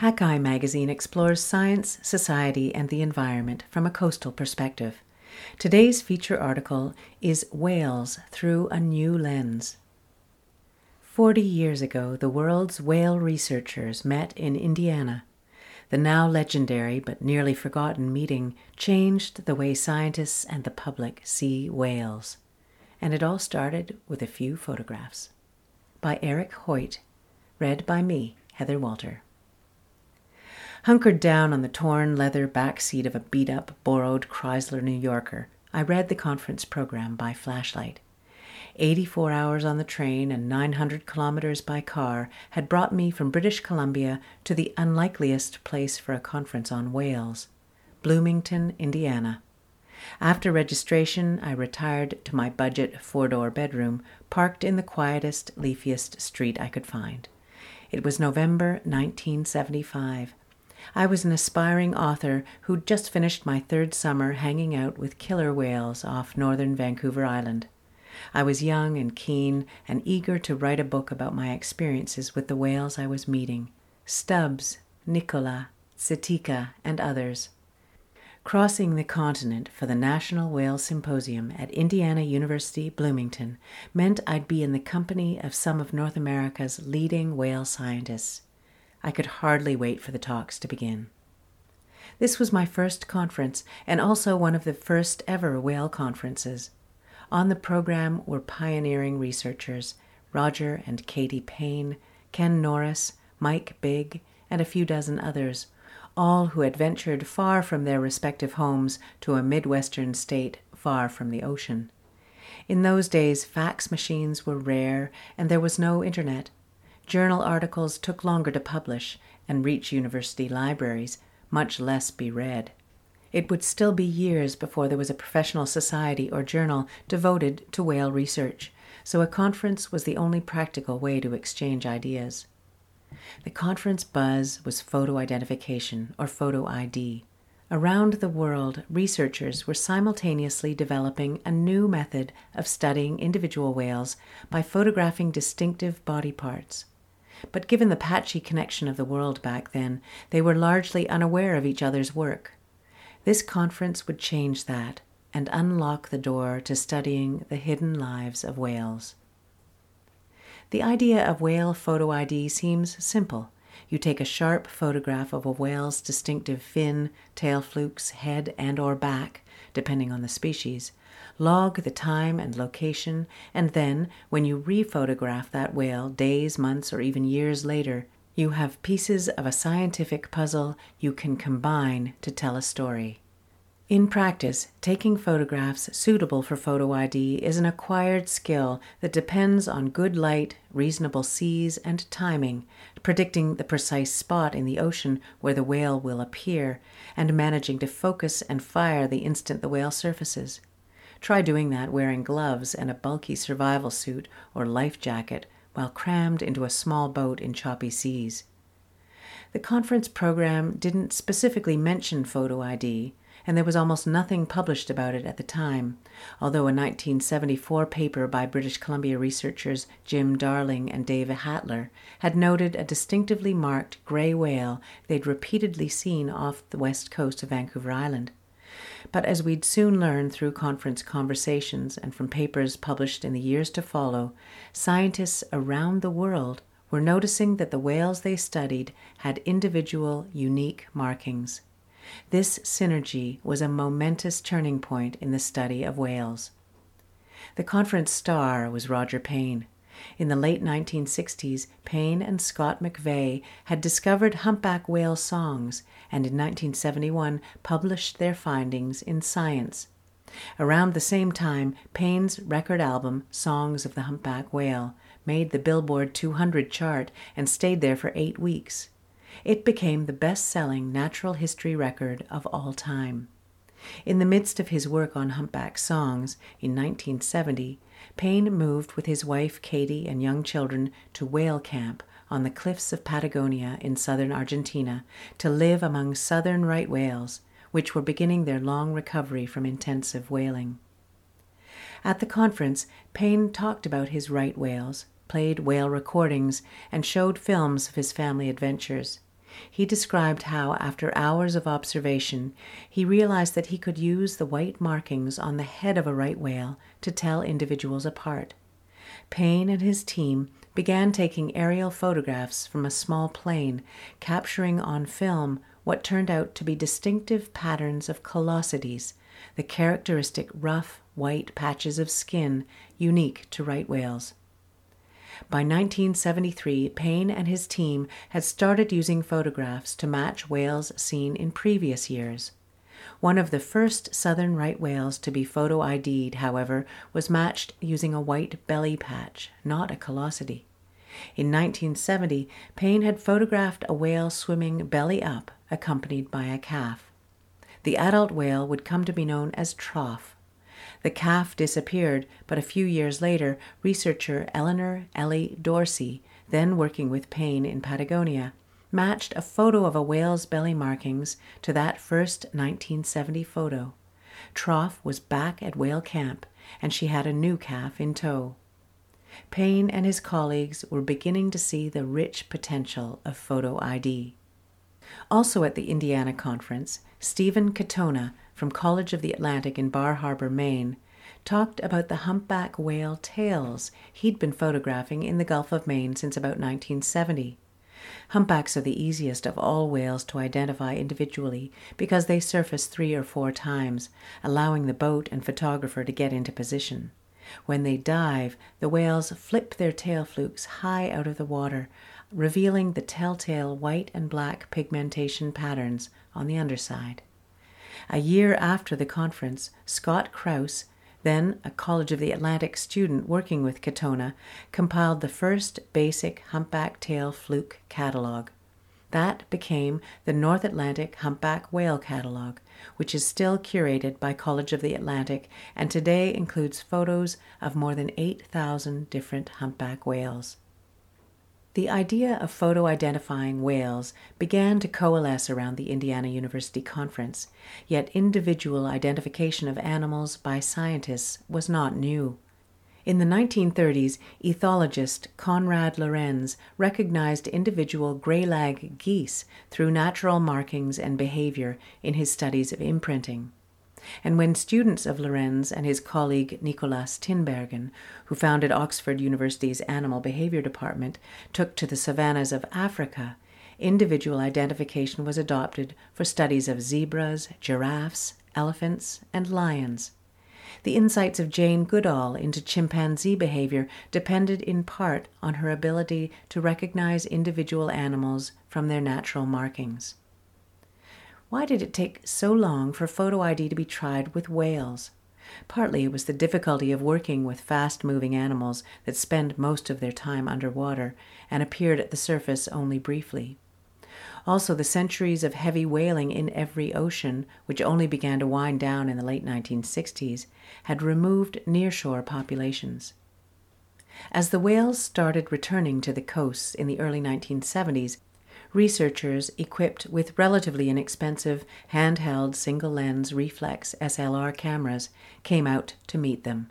Hakai magazine explores science, society, and the environment from a coastal perspective. Today's feature article is Whales Through a New Lens. Forty years ago, the world's whale researchers met in Indiana. The now legendary but nearly forgotten meeting changed the way scientists and the public see whales. And it all started with a few photographs. By Eric Hoyt, read by me, Heather Walter. Hunkered down on the torn leather back seat of a beat up, borrowed Chrysler New Yorker, I read the conference program by flashlight. 84 hours on the train and 900 kilometers by car had brought me from British Columbia to the unlikeliest place for a conference on whales Bloomington, Indiana. After registration, I retired to my budget four door bedroom, parked in the quietest, leafiest street I could find. It was November 1975. I was an aspiring author who'd just finished my third summer hanging out with killer whales off northern Vancouver Island. I was young and keen and eager to write a book about my experiences with the whales I was meeting Stubbs, Nicola, Sitika, and others. Crossing the continent for the National Whale Symposium at Indiana University, Bloomington, meant I'd be in the company of some of North America's leading whale scientists. I could hardly wait for the talks to begin. This was my first conference and also one of the first ever whale conferences. On the program were pioneering researchers Roger and Katie Payne, Ken Norris, Mike Bigg, and a few dozen others, all who had ventured far from their respective homes to a Midwestern state far from the ocean. In those days, fax machines were rare and there was no internet. Journal articles took longer to publish and reach university libraries, much less be read. It would still be years before there was a professional society or journal devoted to whale research, so a conference was the only practical way to exchange ideas. The conference buzz was photo identification, or photo ID. Around the world, researchers were simultaneously developing a new method of studying individual whales by photographing distinctive body parts but given the patchy connection of the world back then, they were largely unaware of each other's work. This conference would change that and unlock the door to studying the hidden lives of whales. The idea of whale photo ID seems simple. You take a sharp photograph of a whale's distinctive fin, tail flukes, head, and or back, depending on the species, log the time and location, and then, when you rephotograph that whale days, months, or even years later, you have pieces of a scientific puzzle you can combine to tell a story. In practice, taking photographs suitable for photo ID is an acquired skill that depends on good light, reasonable seas, and timing, predicting the precise spot in the ocean where the whale will appear, and managing to focus and fire the instant the whale surfaces. Try doing that wearing gloves and a bulky survival suit or life jacket while crammed into a small boat in choppy seas. The conference program didn't specifically mention photo ID, and there was almost nothing published about it at the time, although a 1974 paper by British Columbia researchers Jim Darling and Dave Hatler had noted a distinctively marked gray whale they'd repeatedly seen off the west coast of Vancouver Island. But as we'd soon learn through conference conversations and from papers published in the years to follow, scientists around the world were noticing that the whales they studied had individual, unique markings. This synergy was a momentous turning point in the study of whales. The conference star was Roger Payne. In the late 1960s, Payne and Scott McVay had discovered humpback whale songs and in 1971 published their findings in Science. Around the same time, Payne's record album, Songs of the Humpback Whale, made the Billboard 200 chart and stayed there for eight weeks. It became the best selling natural history record of all time. In the midst of his work on humpback songs in 1970, Payne moved with his wife Katie and young children to whale camp on the cliffs of Patagonia in southern Argentina to live among southern right whales, which were beginning their long recovery from intensive whaling. At the conference, Payne talked about his right whales, played whale recordings, and showed films of his family adventures. He described how, after hours of observation, he realized that he could use the white markings on the head of a right whale to tell individuals apart. Payne and his team began taking aerial photographs from a small plane, capturing on film what turned out to be distinctive patterns of callosities, the characteristic rough white patches of skin unique to right whales. By 1973, Payne and his team had started using photographs to match whales seen in previous years. One of the first southern right whales to be photo ID'd, however, was matched using a white belly patch, not a callosity. In 1970, Payne had photographed a whale swimming belly up, accompanied by a calf. The adult whale would come to be known as Trough. The calf disappeared, but a few years later, researcher Eleanor Ellie Dorsey, then working with Payne in Patagonia, matched a photo of a whale's belly markings to that first 1970 photo. Trough was back at whale camp, and she had a new calf in tow. Payne and his colleagues were beginning to see the rich potential of photo ID. Also at the Indiana conference, Stephen Katona from College of the Atlantic in Bar Harbor, Maine, talked about the humpback whale tails he'd been photographing in the Gulf of Maine since about 1970. Humpbacks are the easiest of all whales to identify individually because they surface three or four times, allowing the boat and photographer to get into position. When they dive, the whales flip their tail flukes high out of the water, revealing the telltale white and black pigmentation patterns on the underside. A year after the conference, Scott Kraus, then a College of the Atlantic student working with Katona, compiled the first basic humpback tail fluke catalog. That became the North Atlantic Humpback Whale Catalog, which is still curated by College of the Atlantic and today includes photos of more than 8,000 different humpback whales. The idea of photo identifying whales began to coalesce around the Indiana University Conference, yet individual identification of animals by scientists was not new. In the 1930s, ethologist Konrad Lorenz recognized individual greylag geese through natural markings and behavior in his studies of imprinting. And when students of Lorenz and his colleague Nicolas Tinbergen, who founded Oxford University's Animal Behavior Department, took to the savannas of Africa, individual identification was adopted for studies of zebras, giraffes, elephants, and lions. The insights of Jane Goodall into chimpanzee behavior depended in part on her ability to recognize individual animals from their natural markings. Why did it take so long for photo ID to be tried with whales? Partly it was the difficulty of working with fast moving animals that spend most of their time underwater and appeared at the surface only briefly. Also, the centuries of heavy whaling in every ocean, which only began to wind down in the late 1960s, had removed nearshore populations. As the whales started returning to the coasts in the early 1970s, researchers equipped with relatively inexpensive handheld single lens reflex SLR cameras came out to meet them.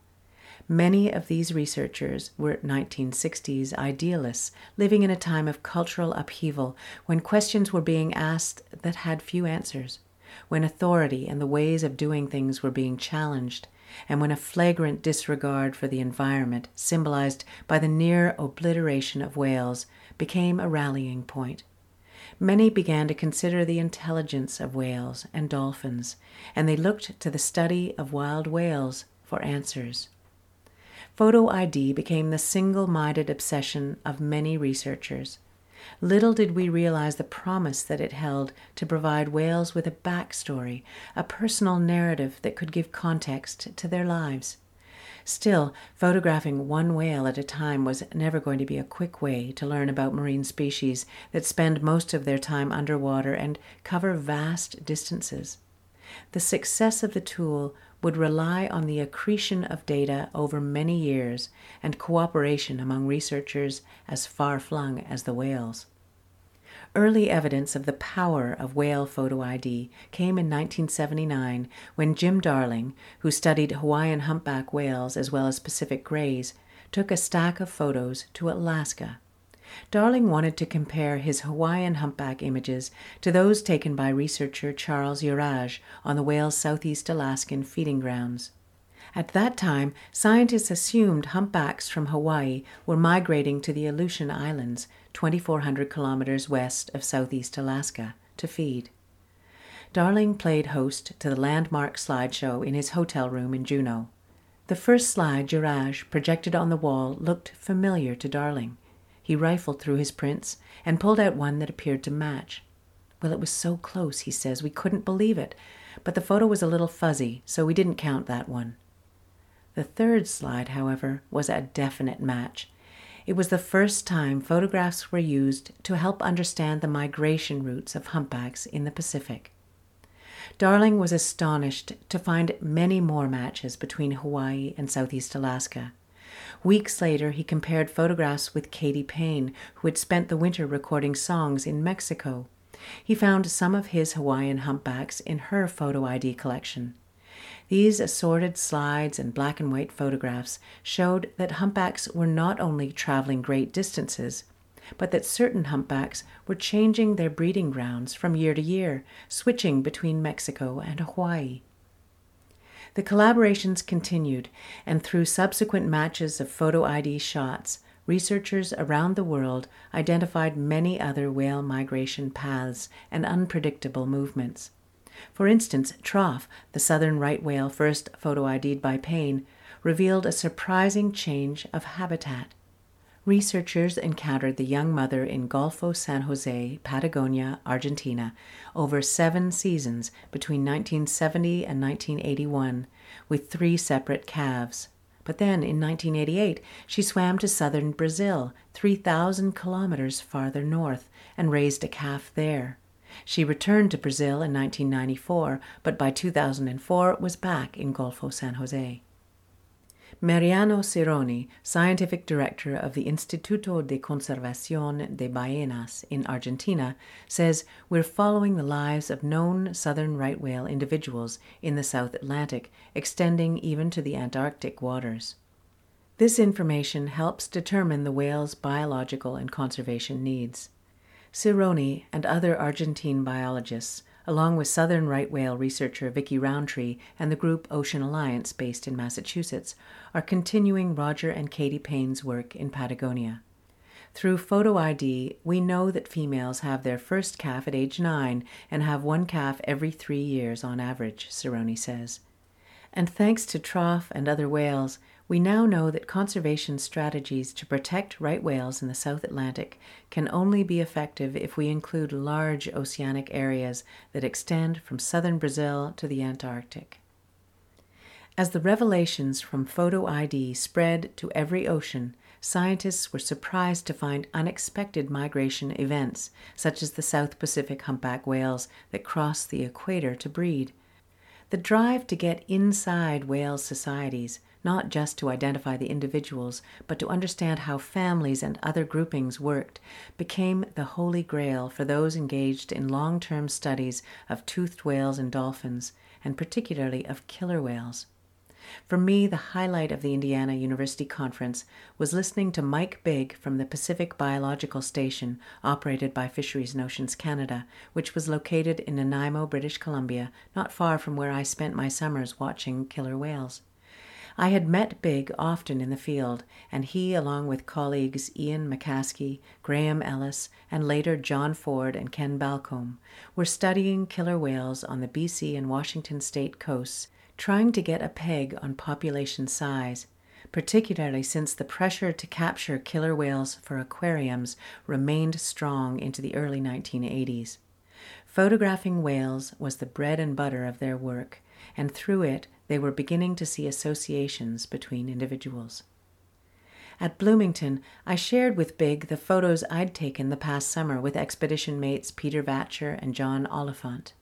Many of these researchers were 1960s idealists living in a time of cultural upheaval when questions were being asked that had few answers, when authority and the ways of doing things were being challenged, and when a flagrant disregard for the environment, symbolized by the near obliteration of whales, became a rallying point many began to consider the intelligence of whales and dolphins, and they looked to the study of wild whales for answers. Photo ID became the single minded obsession of many researchers. Little did we realize the promise that it held to provide whales with a backstory, a personal narrative that could give context to their lives. Still, photographing one whale at a time was never going to be a quick way to learn about marine species that spend most of their time underwater and cover vast distances. The success of the tool would rely on the accretion of data over many years and cooperation among researchers as far flung as the whales. Early evidence of the power of whale photo ID came in 1979 when Jim Darling, who studied Hawaiian humpback whales as well as Pacific greys, took a stack of photos to Alaska. Darling wanted to compare his Hawaiian humpback images to those taken by researcher Charles Jurasz on the whale's southeast Alaskan feeding grounds. At that time, scientists assumed humpbacks from Hawaii were migrating to the Aleutian Islands, 2,400 kilometers west of southeast Alaska, to feed. Darling played host to the landmark slideshow in his hotel room in Juneau. The first slide Jurasz projected on the wall looked familiar to Darling. He rifled through his prints and pulled out one that appeared to match. Well, it was so close, he says, we couldn't believe it, but the photo was a little fuzzy, so we didn't count that one. The third slide, however, was a definite match. It was the first time photographs were used to help understand the migration routes of humpbacks in the Pacific. Darling was astonished to find many more matches between Hawaii and Southeast Alaska. Weeks later, he compared photographs with Katie Payne, who had spent the winter recording songs in Mexico. He found some of his Hawaiian humpbacks in her photo ID collection. These assorted slides and black and white photographs showed that humpbacks were not only traveling great distances, but that certain humpbacks were changing their breeding grounds from year to year, switching between Mexico and Hawaii. The collaborations continued, and through subsequent matches of photo ID shots, researchers around the world identified many other whale migration paths and unpredictable movements. For instance, Trough, the southern right whale first photo ID'd by Payne, revealed a surprising change of habitat researchers encountered the young mother in Golfo San Jose, Patagonia, Argentina, over seven seasons between 1970 and 1981, with three separate calves. But then, in 1988, she swam to southern Brazil, 3,000 kilometers farther north, and raised a calf there. She returned to Brazil in 1994, but by 2004 was back in Golfo San Jose. Mariano Sironi, scientific director of the Instituto de Conservación de Ballenas in Argentina, says we're following the lives of known southern right whale individuals in the South Atlantic, extending even to the Antarctic waters. This information helps determine the whale's biological and conservation needs. Sironi and other Argentine biologists along with southern right whale researcher Vicki Rowntree and the group Ocean Alliance, based in Massachusetts, are continuing Roger and Katie Payne's work in Patagonia. Through photo ID, we know that females have their first calf at age nine and have one calf every three years on average, Sironi says. And thanks to Trough and other whales, we now know that conservation strategies to protect right whales in the South Atlantic can only be effective if we include large oceanic areas that extend from southern Brazil to the Antarctic. As the revelations from photo ID spread to every ocean, scientists were surprised to find unexpected migration events, such as the South Pacific humpback whales that cross the equator to breed. The drive to get inside whale societies not just to identify the individuals, but to understand how families and other groupings worked, became the holy grail for those engaged in long term studies of toothed whales and dolphins, and particularly of killer whales. For me, the highlight of the Indiana University Conference was listening to Mike Bigg from the Pacific Biological Station, operated by Fisheries and Oceans Canada, which was located in Nanaimo, British Columbia, not far from where I spent my summers watching killer whales. I had met Bigg often in the field, and he, along with colleagues Ian MacAskie, Graham Ellis, and later John Ford and Ken Balcombe, were studying killer whales on the BC and Washington state coasts, trying to get a peg on population size, particularly since the pressure to capture killer whales for aquariums remained strong into the early 1980s. Photographing whales was the bread and butter of their work, and through it they were beginning to see associations between individuals. At Bloomington, I shared with Bigg the photos I'd taken the past summer with expedition mates Peter Vatcher and John Oliphant.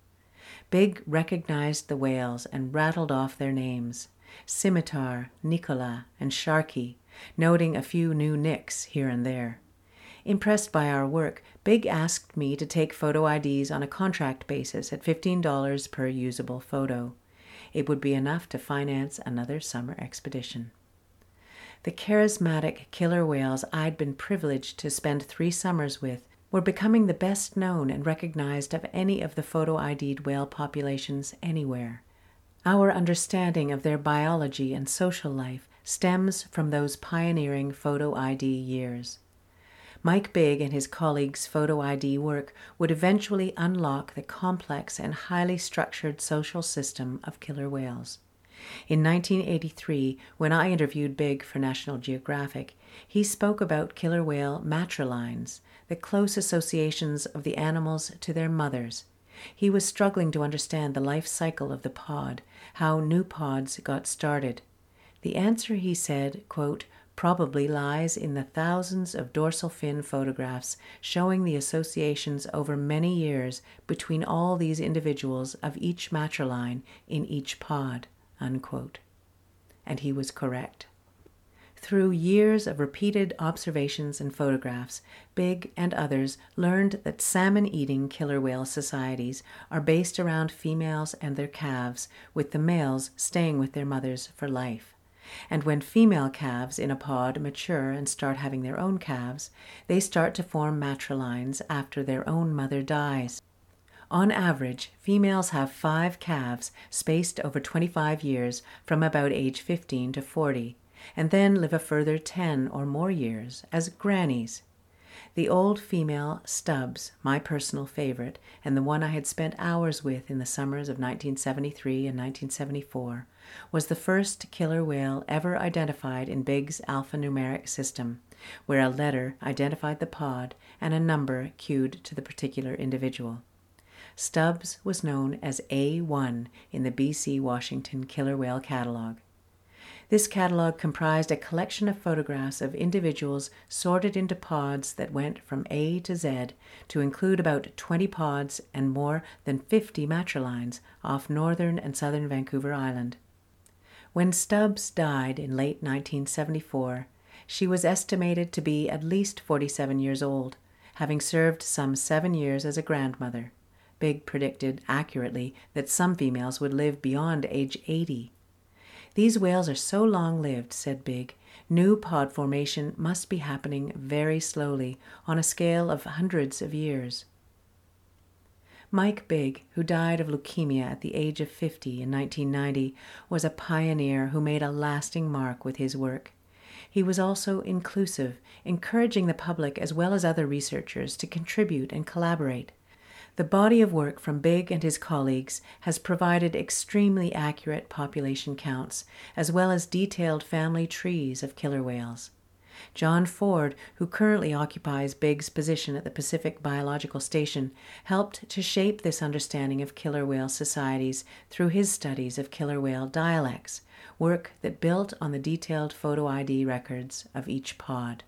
Bigg recognized the whales and rattled off their names Scimitar, Nicola, and Sharky, noting a few new nicks here and there. Impressed by our work, Bigg asked me to take photo IDs on a contract basis at $15 per usable photo. It would be enough to finance another summer expedition. The charismatic killer whales I'd been privileged to spend three summers with were becoming the best known and recognized of any of the photo ID'd whale populations anywhere. Our understanding of their biology and social life stems from those pioneering photo ID years. Mike Bigg and his colleagues' photo ID work would eventually unlock the complex and highly structured social system of killer whales. In 1983, when I interviewed Bigg for National Geographic, he spoke about killer whale matrilines, the close associations of the animals to their mothers. He was struggling to understand the life cycle of the pod, how new pods got started. The answer, he said, quote, probably lies in the thousands of dorsal fin photographs showing the associations over many years between all these individuals of each matriline in each pod. Unquote. And he was correct. Through years of repeated observations and photographs, Bigg and others learned that salmon eating killer whale societies are based around females and their calves, with the males staying with their mothers for life. And when female calves in a pod mature and start having their own calves, they start to form matrilines after their own mother dies. On average, females have five calves spaced over 25 years from about age 15 to 40, and then live a further 10 or more years as grannies. The old female Stubbs, my personal favorite, and the one I had spent hours with in the summers of 1973 and 1974, was the first killer whale ever identified in Bigg's alphanumeric system, where a letter identified the pod and a number cued to the particular individual. Stubbs was known as A1 in the BC Washington killer whale catalog. This catalog comprised a collection of photographs of individuals sorted into pods that went from A to Z to include about 20 pods and more than 50 matrilines off northern and southern Vancouver Island. When Stubbs died in late 1974, she was estimated to be at least 47 years old, having served some seven years as a grandmother. Bigg predicted accurately that some females would live beyond age 80. These whales are so long lived, said Bigg, new pod formation must be happening very slowly, on a scale of hundreds of years. Mike Bigg, who died of leukemia at the age of 50 in 1990, was a pioneer who made a lasting mark with his work. He was also inclusive, encouraging the public as well as other researchers to contribute and collaborate. The body of work from Bigg and his colleagues has provided extremely accurate population counts, as well as detailed family trees of killer whales. John Ford, who currently occupies Bigg's position at the Pacific Biological Station, helped to shape this understanding of killer whale societies through his studies of killer whale dialects, work that built on the detailed photo ID records of each pod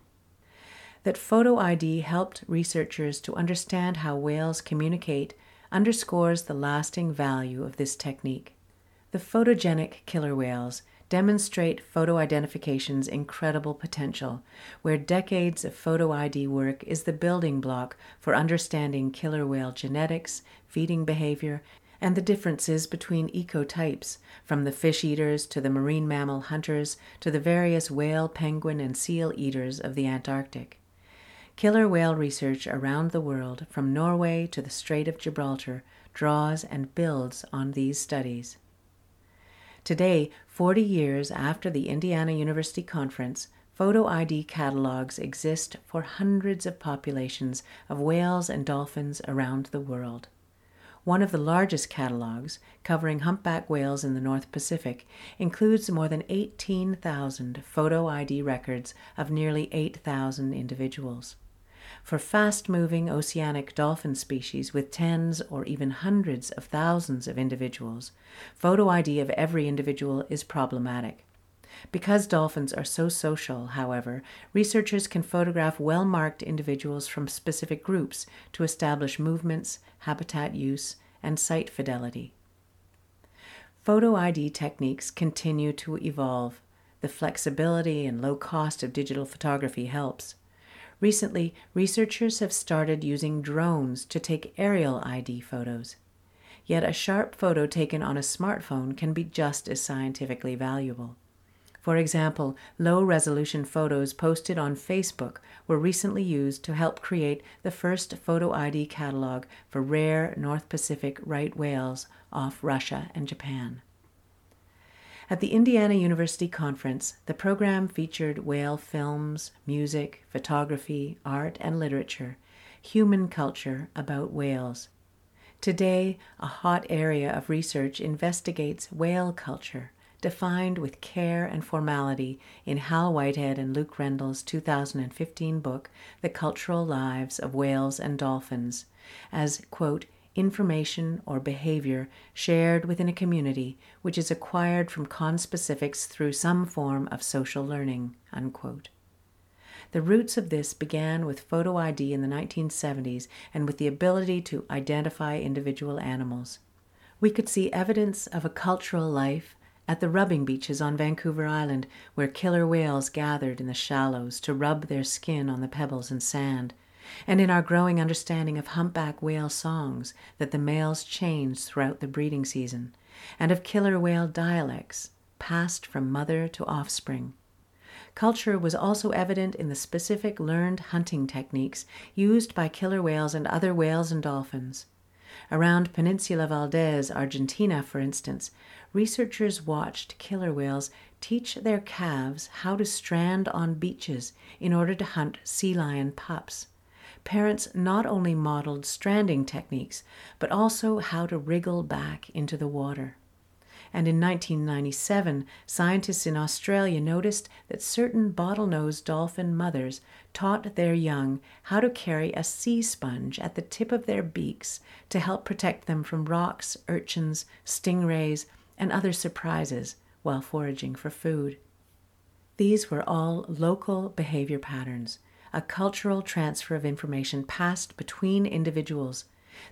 that photo ID helped researchers to understand how whales communicate underscores the lasting value of this technique. The photogenic killer whales demonstrate photo identification's incredible potential, where decades of photo ID work is the building block for understanding killer whale genetics, feeding behavior, and the differences between ecotypes, from the fish eaters to the marine mammal hunters to the various whale, penguin, and seal eaters of the Antarctic. Killer whale research around the world, from Norway to the Strait of Gibraltar, draws and builds on these studies. Today, 40 years after the Indiana University Conference, photo ID catalogs exist for hundreds of populations of whales and dolphins around the world. One of the largest catalogs, covering humpback whales in the North Pacific, includes more than 18,000 photo ID records of nearly 8,000 individuals. For fast moving oceanic dolphin species with tens or even hundreds of thousands of individuals, photo ID of every individual is problematic. Because dolphins are so social, however, researchers can photograph well marked individuals from specific groups to establish movements, habitat use, and site fidelity. Photo ID techniques continue to evolve. The flexibility and low cost of digital photography helps. Recently, researchers have started using drones to take aerial ID photos. Yet a sharp photo taken on a smartphone can be just as scientifically valuable. For example, low resolution photos posted on Facebook were recently used to help create the first photo ID catalog for rare North Pacific right whales off Russia and Japan. At the Indiana University Conference, the program featured whale films, music, photography, art and literature, human culture about whales. Today, a hot area of research investigates whale culture, defined with care and formality in Hal Whitehead and Luke Rendell's 2015 book, The Cultural Lives of Whales and Dolphins, as, quote, information, or behavior shared within a community which is acquired from conspecifics through some form of social learning. Unquote. The roots of this began with photo ID in the 1970s and with the ability to identify individual animals. We could see evidence of a cultural life at the rubbing beaches on Vancouver Island, where killer whales gathered in the shallows to rub their skin on the pebbles and sand and in our growing understanding of humpback whale songs that the males change throughout the breeding season, and of killer whale dialects passed from mother to offspring. Culture was also evident in the specific learned hunting techniques used by killer whales and other whales and dolphins. Around Peninsula Valdés, Argentina, for instance, researchers watched killer whales teach their calves how to strand on beaches in order to hunt sea lion pups parents not only modeled stranding techniques, but also how to wriggle back into the water. And in 1997, scientists in Australia noticed that certain bottlenose dolphin mothers taught their young how to carry a sea sponge at the tip of their beaks to help protect them from rocks, urchins, stingrays, and other surprises while foraging for food. These were all local behavior patterns a cultural transfer of information passed between individuals.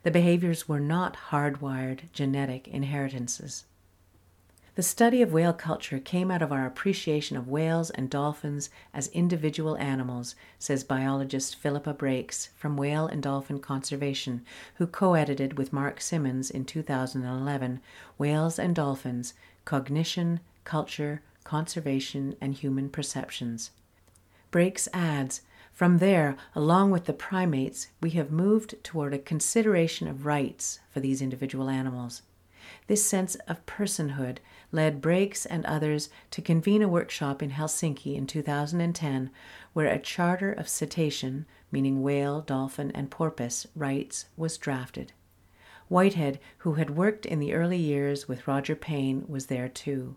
The behaviors were not hardwired genetic inheritances. The study of whale culture came out of our appreciation of whales and dolphins as individual animals, says biologist Philippa Brakes from Whale and Dolphin Conservation, who co edited with Mark Simmonds in 2011 Whales and Dolphins Cognition, Culture, Conservation, and Human Perceptions. Brakes adds from there, along with the primates, we have moved toward a consideration of rights for these individual animals. This sense of personhood led Brakes and others to convene a workshop in Helsinki in 2010 where a charter of cetacean, meaning whale, dolphin, and porpoise, rights was drafted. Whitehead, who had worked in the early years with Roger Payne, was there too.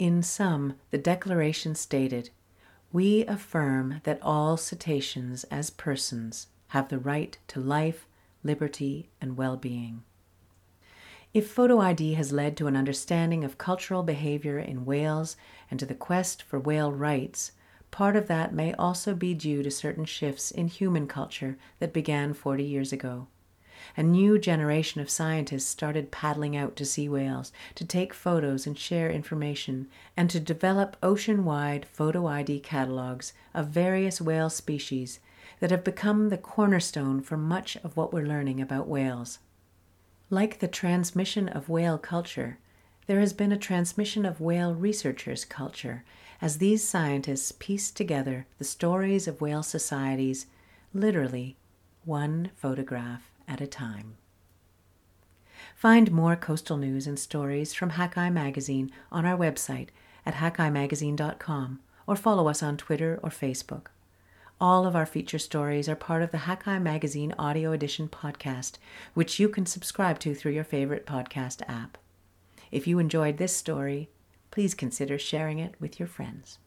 In sum, the declaration stated we affirm that all cetaceans as persons have the right to life, liberty, and well being. If photo ID has led to an understanding of cultural behavior in whales and to the quest for whale rights, part of that may also be due to certain shifts in human culture that began 40 years ago a new generation of scientists started paddling out to sea whales to take photos and share information, and to develop ocean wide photo ID catalogs of various whale species that have become the cornerstone for much of what we're learning about whales. Like the transmission of whale culture, there has been a transmission of whale researchers' culture as these scientists piece together the stories of whale societies, literally one photograph at a time. Find more coastal news and stories from Hakai Magazine on our website at hakaimagazine.com or follow us on Twitter or Facebook. All of our feature stories are part of the Hakai Magazine Audio Edition podcast, which you can subscribe to through your favorite podcast app. If you enjoyed this story, please consider sharing it with your friends.